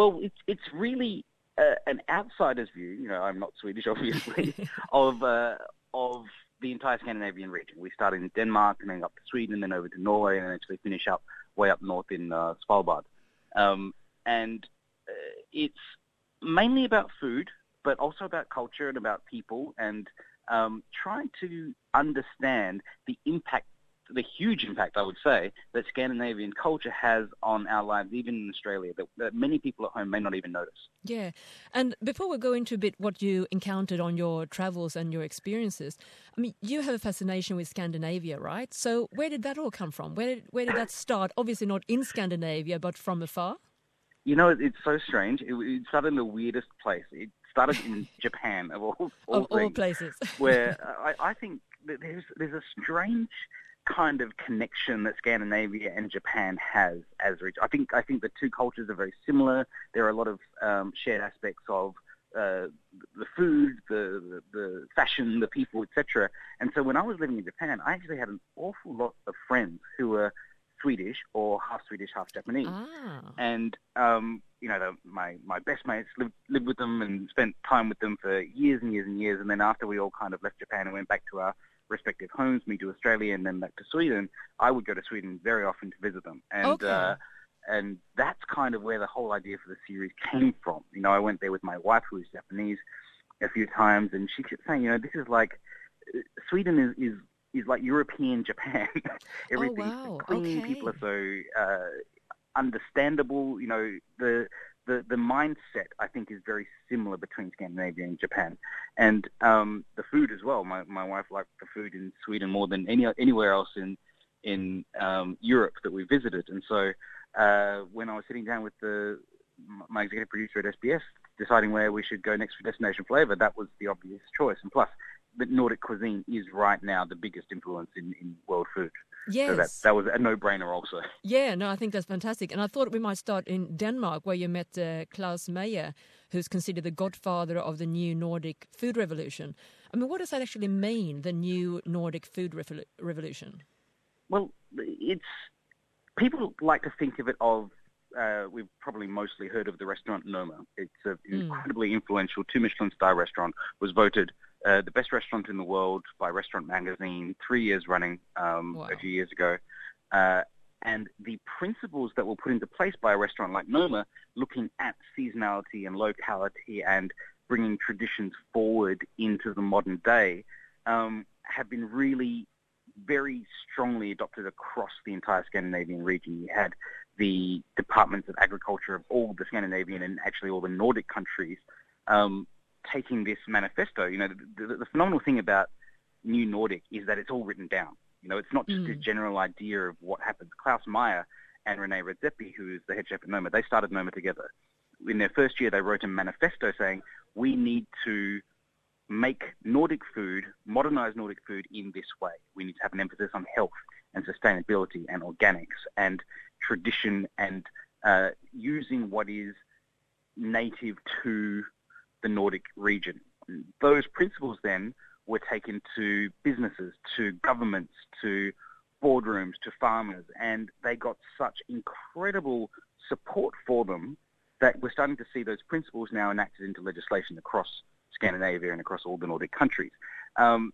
Well, it's it's really uh, an outsider's view. You know, I'm not Swedish, obviously, of uh, of the entire Scandinavian region. We started in Denmark and then up to Sweden, and then over to Norway, and actually finish up way up north in uh, Svalbard. Um, and uh, it's mainly about food, but also about culture and about people, and um, trying to understand the impact the huge impact, I would say, that Scandinavian culture has on our lives, even in Australia, that, that, many people at home may not even notice. Yeah. And before we go into a bit what you encountered on your travels and your experiences, I mean, you have a fascination with Scandinavia, right? So where did that all come from? Where did, where did that start? Obviously not in Scandinavia, but from afar? You know, it's so strange. It, it started in the weirdest place. It started in Japan, of all, all of all places. where I, I think there's, there's a strange kind of connection that Scandinavia and Japan has as region. I think I think the two cultures are very similar. There are a lot of um, shared aspects of uh, the food, the, the, the fashion, the people, etc. And so when I was living in Japan, I actually had an awful lot of friends who were Swedish or half Swedish, half Japanese. Ah. And um, you know, the, my my best mates lived lived with them and spent time with them for years and years and years. And then after we all kind of left Japan and went back to our respective homes, me to Australia and then back to Sweden, I would go to Sweden very often to visit them. And okay. uh, and that's kind of where the whole idea for the series came from. You know, I went there with my wife, who is Japanese, a few times, and she kept saying, you know, this is like Sweden is is, is like European Japan. Everything's oh, wow. clean. Okay. People are so uh, understandable. You know, the the, the mindset I think is very similar between Scandinavia and Japan, and um, the food as well. My my wife liked the food in Sweden more than any anywhere else in in um, Europe that we visited, and so uh, when I was sitting down with the my executive producer at SBS, deciding where we should go next for Destination Flavor, that was the obvious choice. And plus, the Nordic cuisine is right now the biggest influence in, in world food. Yes. So that, that was a no-brainer also. Yeah, no, I think that's fantastic. And I thought we might start in Denmark, where you met uh, Claus Meyer, who's considered the godfather of the new Nordic food revolution. I mean, what does that actually mean, the new Nordic food revolution? Well, it's people like to think of it of uh, we've probably mostly heard of the restaurant Noma. It's an mm. incredibly influential two Michelin star restaurant. Was voted uh, the best restaurant in the world by Restaurant Magazine three years running um, wow. a few years ago. Uh, and the principles that were put into place by a restaurant like Noma, looking at seasonality and locality and bringing traditions forward into the modern day, um, have been really very strongly adopted across the entire Scandinavian region. You had the departments of agriculture of all the Scandinavian and actually all the Nordic countries um, taking this manifesto. You know, the, the, the, phenomenal thing about New Nordic is that it's all written down. You know, it's not just mm. this general idea of what happens. Claus Meyer and Rene Redzepi, who is the head chef at Noma, they started Noma together. In their first year, they wrote a manifesto saying, we need to make Nordic food, modernize Nordic food in this way. We need to have an emphasis on health and sustainability and organics and tradition and uh, using what is native to the Nordic region. Those principles then were taken to businesses, to governments, to boardrooms, to farmers, and they got such incredible support for them that we're starting to see those principles now enacted into legislation across Scandinavia and across all the Nordic countries. Um,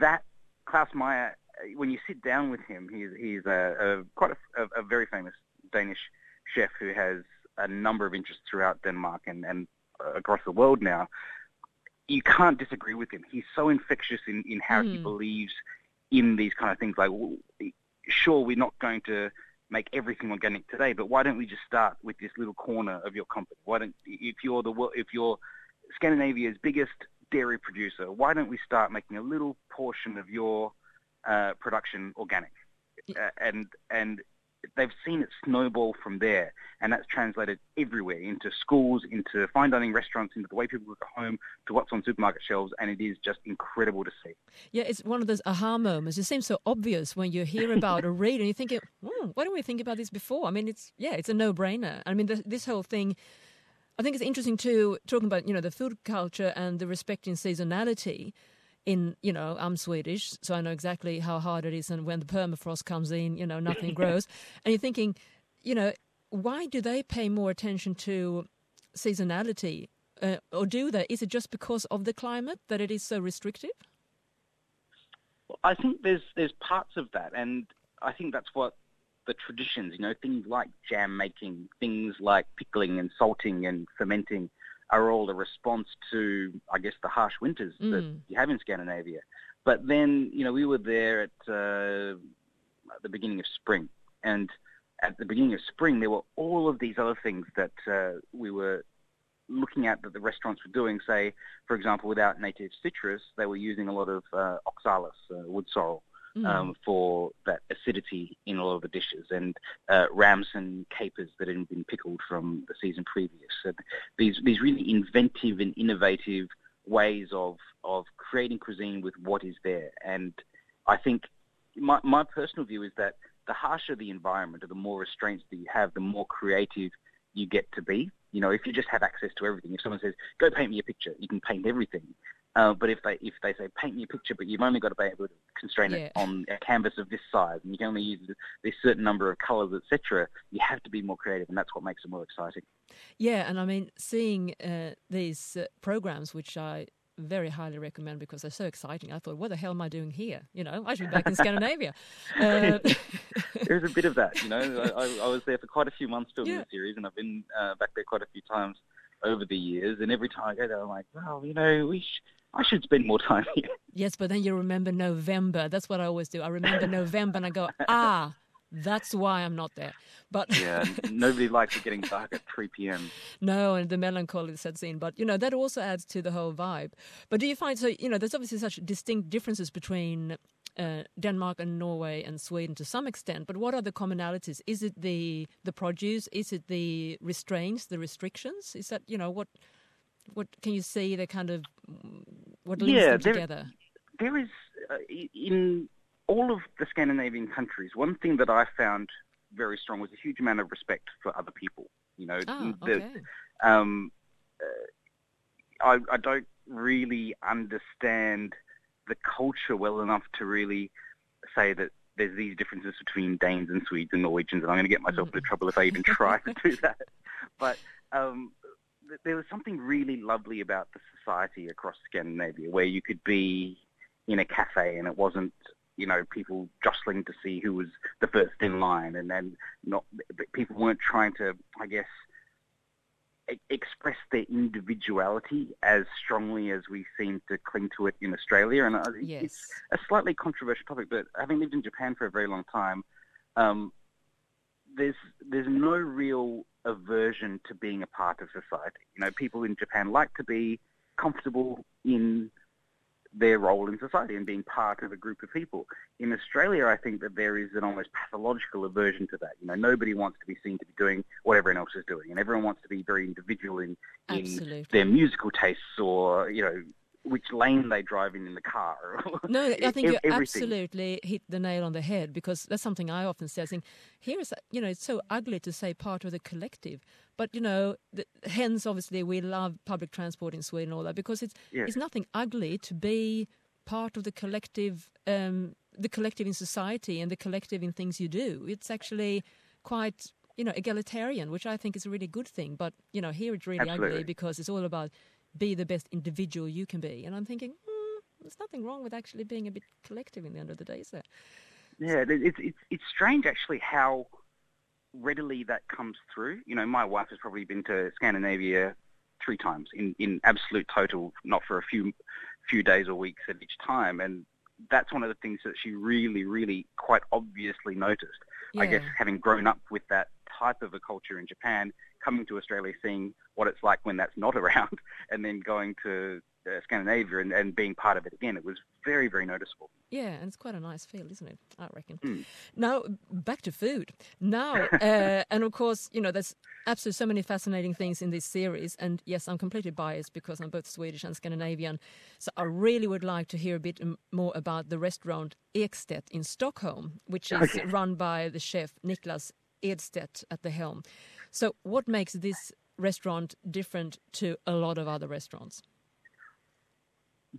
that Claus Meyer, when you sit down with him, he's, he's a, a quite a, a, very famous Danish chef who has a number of interests throughout Denmark and, and across the world now. You can't disagree with him. He's so infectious in, in how mm. he hmm. believes in these kind of things. Like, sure, we're not going to make everything organic today, but why don't we just start with this little corner of your company? Why don't, if you're the if you're Scandinavia's biggest dairy producer, why don't we start making a little portion of your uh, production organic? Uh, and and they've seen it snowball from there, and that's translated everywhere into schools, into fine dining restaurants, into the way people cook at home, to what's on supermarket shelves, and it is just incredible to see. Yeah, it's one of those aha moments. It seems so obvious when you hear about or read, and you're thinking, hmm, why didn't we think about this before? I mean, it's yeah, it's a no-brainer. I mean, this whole thing I think it's interesting too, talking about you know the food culture and the respecting seasonality. In you know, I'm Swedish, so I know exactly how hard it is, and when the permafrost comes in, you know, nothing grows. And you're thinking, you know, why do they pay more attention to seasonality, uh, or do they? Is it just because of the climate that it is so restrictive? Well, I think there's there's parts of that, and I think that's what the traditions, you know, things like jam making, things like pickling and salting and fermenting, are all a response to, I guess, the harsh winters mm. that you have in Scandinavia. But then, you know, we were there at, uh, at the beginning of spring, and at the beginning of spring, there were all of these other things that uh, we were looking at that the restaurants were doing. Say, for example, without native citrus, they were using a lot of uh, oxalis, uh, wood sorrel, mm. um, for that acidity in a lot of the dishes, and uh, ramson capers that had been pickled from the season previous. So these these really inventive and innovative ways of of creating cuisine with what is there, and I think my my personal view is that the harsher the environment or the more restraints that you have, the more creative you get to be. You know, if you just have access to everything, if someone says, "Go paint me a picture," you can paint everything. Uh, but if they if they say paint me a picture, but you've only got to be able to constrain yeah. it on a canvas of this size, and you can only use this certain number of colours, etc., you have to be more creative, and that's what makes it more exciting. Yeah, and I mean, seeing uh, these uh, programs, which I very highly recommend because they're so exciting. I thought, what the hell am I doing here? You know, I should be back in Scandinavia. Uh, There's a bit of that, you know. I, I, was there for quite a few months filming yeah. the series, and I've been uh, back there quite a few times over the years. And every time I go there, I'm like, well, you know, we. Sh- I should spend more time here. Yes, but then you remember November. That's what I always do. I remember November and I go, ah, that's why I'm not there. But yeah, nobody likes it getting dark at 3 p.m. No, and the melancholy sets in. But you know that also adds to the whole vibe. But do you find so? You know, there's obviously such distinct differences between uh, Denmark and Norway and Sweden to some extent. But what are the commonalities? Is it the the produce? Is it the restraints, the restrictions? Is that you know what? What can you see? The kind of what links yeah, them there, together? There is uh, in all of the Scandinavian countries, one thing that I found very strong was a huge amount of respect for other people. You know, oh, okay. the, um, uh, I, I don't really understand the culture well enough to really say that there's these differences between Danes and Swedes and Norwegians, and I'm going to get myself into trouble if I even try to do that. But um, there was something really lovely about the society across Scandinavia, where you could be in a cafe and it wasn't you know, people jostling to see who was the first in line, and then not people weren't trying to, I guess, express their individuality as strongly as we seem to cling to it in Australia. And yes. it's a slightly controversial topic, but having lived in Japan for a very long time, um, there's there's no real aversion to being a part of society. You know, people in Japan like to be comfortable in their role in society and being part of a group of people. In Australia, I think that there is an almost pathological aversion to that. You know, nobody wants to be seen to be doing what everyone else is doing, and everyone wants to be very individual in, in their musical tastes or, you know, which lane they drive in in the car. no, I think you absolutely hit the nail on the head because that's something I often say. I think here is, you know, it's so ugly to say part of the collective, but you know, the, hence obviously we love public transport in Sweden and all that because it's yes. it's nothing ugly to be part of the collective, um, the collective in society and the collective in things you do. It's actually quite you know egalitarian, which I think is a really good thing. But you know, here it's really Absolutely. ugly because it's all about be the best individual you can be. And I'm thinking, mm, there's nothing wrong with actually being a bit collective in the end of the day, is there? Yeah, it's it's it's strange actually how readily that comes through. You know, my wife has probably been to Scandinavia three times in, in absolute total, not for a few few days or weeks at each time, and that's one of the things that she really, really quite obviously noticed. Yeah. I guess having grown up with that type of a culture in Japan, coming to Australia, seeing what it's like when that's not around, and then going to uh, Scandinavia and, and, being part of it again, it was very, very noticeable. Yeah, and it's quite a nice feel, isn't it? I reckon. Mm. Now, back to food. Now, uh, and of course, you know, there's absolutely so many fascinating things in this series. And yes, I'm completely biased because I'm both Swedish and Scandinavian. So I really would like to hear a bit more about the restaurant Ekstedt in Stockholm, which is okay. run by the chef Niklas Ekstedt at the helm. So, what makes this restaurant different to a lot of other restaurants?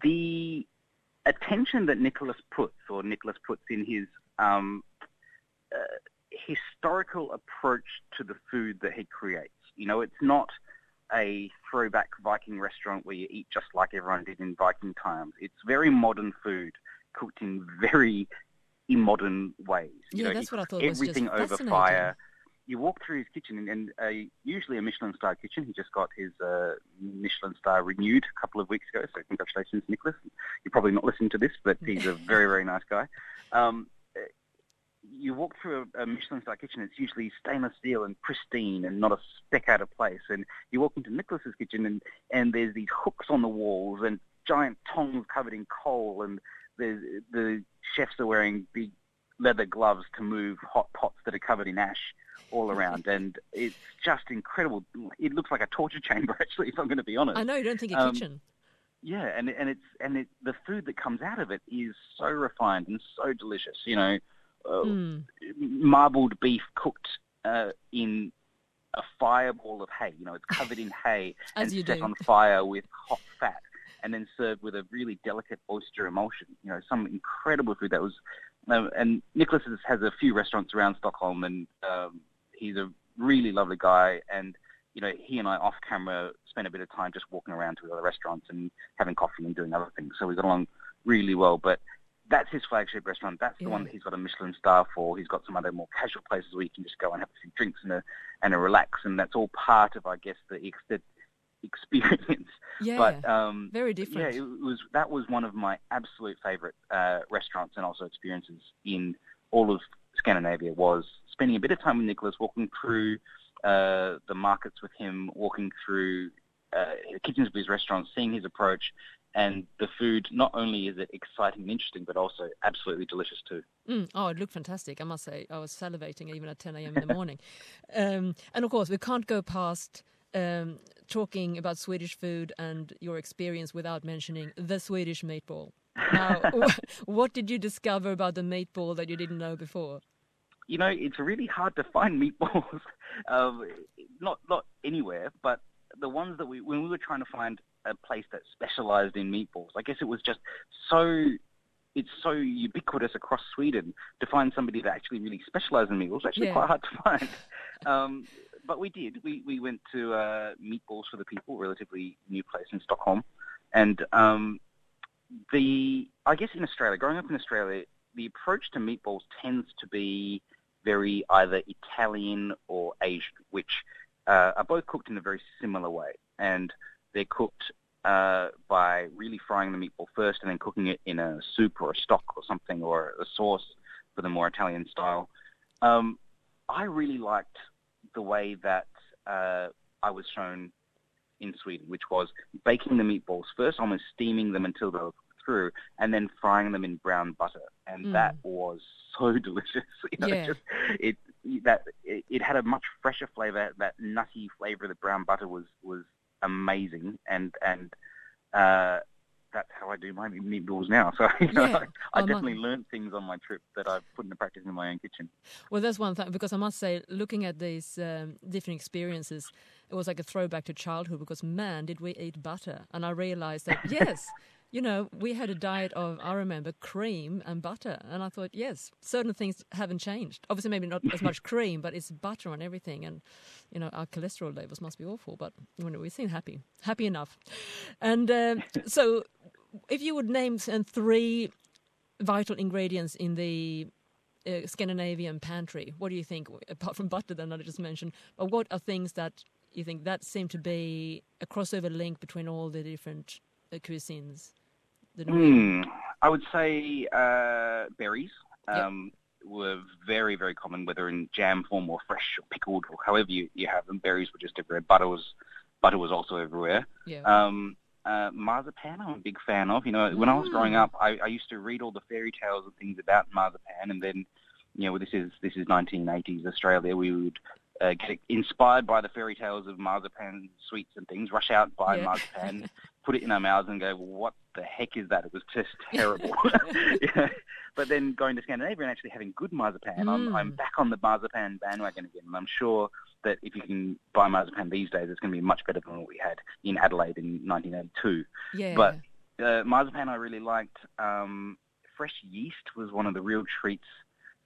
The attention that Nicholas puts, or Nicholas puts in his um, uh, historical approach to the food that he creates. You know, it's not a throwback Viking restaurant where you eat just like everyone did in Viking times. It's very modern food cooked in very immodern ways. You yeah, know, that's what I thought. Everything over fire. You walk through his kitchen, and, and uh, usually a Michelin star kitchen. He just got his uh, Michelin star renewed a couple of weeks ago. So congratulations, Nicholas. You're probably not listening to this, but he's a very, very nice guy. Um, you walk through a, a Michelin star kitchen, it's usually stainless steel and pristine and not a speck out of place. And you walk into Nicholas's kitchen, and and there's these hooks on the walls and giant tongs covered in coal, and there's the chefs are wearing big leather gloves to move hot pots that are covered in ash all around, and it's just incredible. It looks like a torture chamber, actually, if I'm going to be honest. I know you don't think a um, kitchen. Yeah, and and it's and it, the food that comes out of it is so refined and so delicious. You know, mm. marbled beef cooked uh, in a fireball of hay. You know, it's covered in hay and set do. on fire with hot fat, and then served with a really delicate oyster emulsion. You know, some incredible food that was. Um, and Nicholas has a few restaurants around Stockholm, and um, he's a really lovely guy. And you know, he and I off camera spent a bit of time just walking around to other restaurants and having coffee and doing other things. So we got along really well. But that's his flagship restaurant. That's the yeah. one that he's got a Michelin star for. He's got some other more casual places where you can just go and have a few drinks and a and a relax, and that's all part of, I guess, the, the experience. Yeah, but um, very different. Yeah, it was that was one of my absolute favourite uh, restaurants and also experiences in all of Scandinavia. Was spending a bit of time with Nicholas, walking through uh, the markets with him, walking through uh, the kitchens of his restaurants, seeing his approach, and the food not only is it exciting and interesting, but also absolutely delicious too. Mm, oh, it looked fantastic! I must say, I was salivating even at 10 a.m. in the morning. um, and of course, we can't go past um, talking about Swedish food and your experience without mentioning the Swedish meatball. Now, what did you discover about the meatball that you didn't know before? You know, it's really hard to find meatballs. um, not not anywhere, but the ones that we when we were trying to find a place that specialized in meatballs. I guess it was just so it's so ubiquitous across Sweden to find somebody that actually really specialized in meatballs. Actually, yeah. quite hard to find. Um, but we did. We we went to uh, Meatballs for the People, relatively new place in Stockholm, and um, the I guess in Australia, growing up in Australia, the approach to meatballs tends to be very either Italian or Asian, which uh, are both cooked in a very similar way. And they're cooked uh, by really frying the meatball first and then cooking it in a soup or a stock or something or a sauce for the more Italian style. Um, I really liked the way that uh, I was shown in Sweden, which was baking the meatballs first, almost steaming them until they were through, and then frying them in brown butter, and mm. that was so delicious. You know, yeah. just it that it, it, had a much fresher flavor. That nutty flavor of the brown butter was was amazing, and and uh, that's how I do my meatballs now. So you know, yeah. I, I definitely learned things on my trip that I've put into practice in my own kitchen. Well, that's one thing because I must say, looking at these um, different experiences, it was like a throwback to childhood. Because man, did we eat butter? And I realized that yes, you know, we had a diet of, I remember, cream and butter. And I thought, yes, certain things haven't changed. Obviously, maybe not as much cream, but it's butter on everything. And, you know, our cholesterol levels must be awful. But you know, we seem happy, happy enough. And uh, so, if you would name three vital ingredients in the uh, Scandinavian pantry, what do you think, apart from butter that I just mentioned? But what are things that you think that seem to be a crossover link between all the different uh, cuisines? Mm, I would say uh, berries um, yep. were very, very common, whether in jam form or fresh or pickled or however you, you have them. Berries were just everywhere. Butter was butter was also everywhere. Yeah. Um, uh, marzipan, I'm a big fan of. You know, when I was growing mm. up, I, I used to read all the fairy tales and things about marzipan, and then, you know, this is this is 1980s Australia. We would uh, get inspired by the fairy tales of marzipan sweets and things, rush out, and buy yeah. marzipan, put it in our mouths and go, well, what the heck is that? It was just terrible. yeah. But then going to Scandinavia and actually having good marzipan, mm. I'm, I'm back on the marzipan bandwagon again. And I'm sure that if you can buy marzipan these days, it's going to be much better than what we had in Adelaide in 1982. Yeah. But uh, marzipan I really liked. Um, fresh yeast was one of the real treats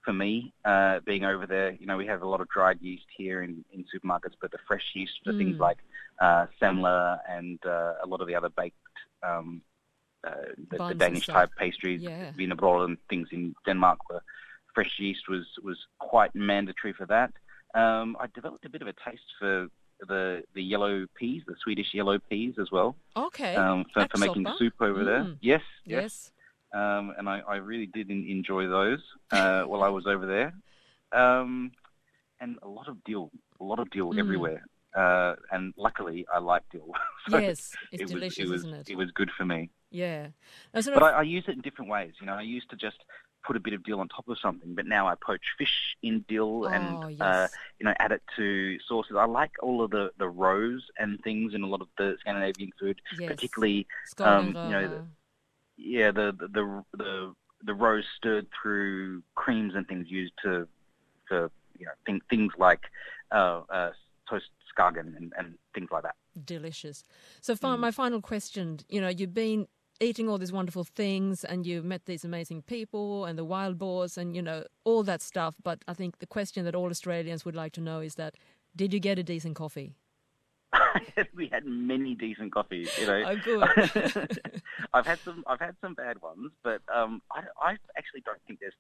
for me, uh, being over there. You know, we have a lot of dried yeast here in, in supermarkets, but the fresh yeast for things Mm. like uh, semla and uh, a lot of the other baked, um, uh, the, the Danish type pastries, Yeah. wienerbrød and things in Denmark were fresh yeast was was quite mandatory for that. Um, I developed a bit of a taste for the the yellow peas, the Swedish yellow peas as well, Okay. um, for, for making soup over there. Mm. Yes, yes yes. Um, and I, I really did enjoy those uh, while I was over there. Um, and a lot of dill, a lot of dill Mm. everywhere. Uh, and luckily, I like dill. So Yes. It's it was, delicious, it was, isn't it? It was good for me. Yeah. But of- I, I use it in different ways. You know, I used to just put a bit of dill on top of something, but now I poach fish in dill and oh, yes. uh, you know add it to sauces. I like all of the the roes and things in a lot of the Scandinavian food, yes. particularly um, you know. Yeah, the the the the, the roes stirred through creams and things used to to you know think, things like uh, uh, toast skagen and, and things like that. Delicious. So, Mm. my final question you know, you've been eating all these wonderful things and you've met these amazing people and the wild boars and, you know, all that stuff. But I think the question that all Australians would like to know is that did you get a decent coffee? we had many decent coffees, you know. Oh, good. I've had some. I've had some bad ones, but um, I, I actually don't think there's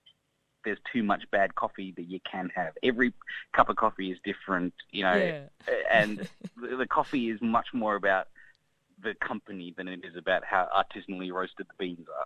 there's too much bad coffee that you can have. Every cup of coffee is different, you know, yeah. and the, the coffee is much more about the company than it is about how artisanally roasted the beans are.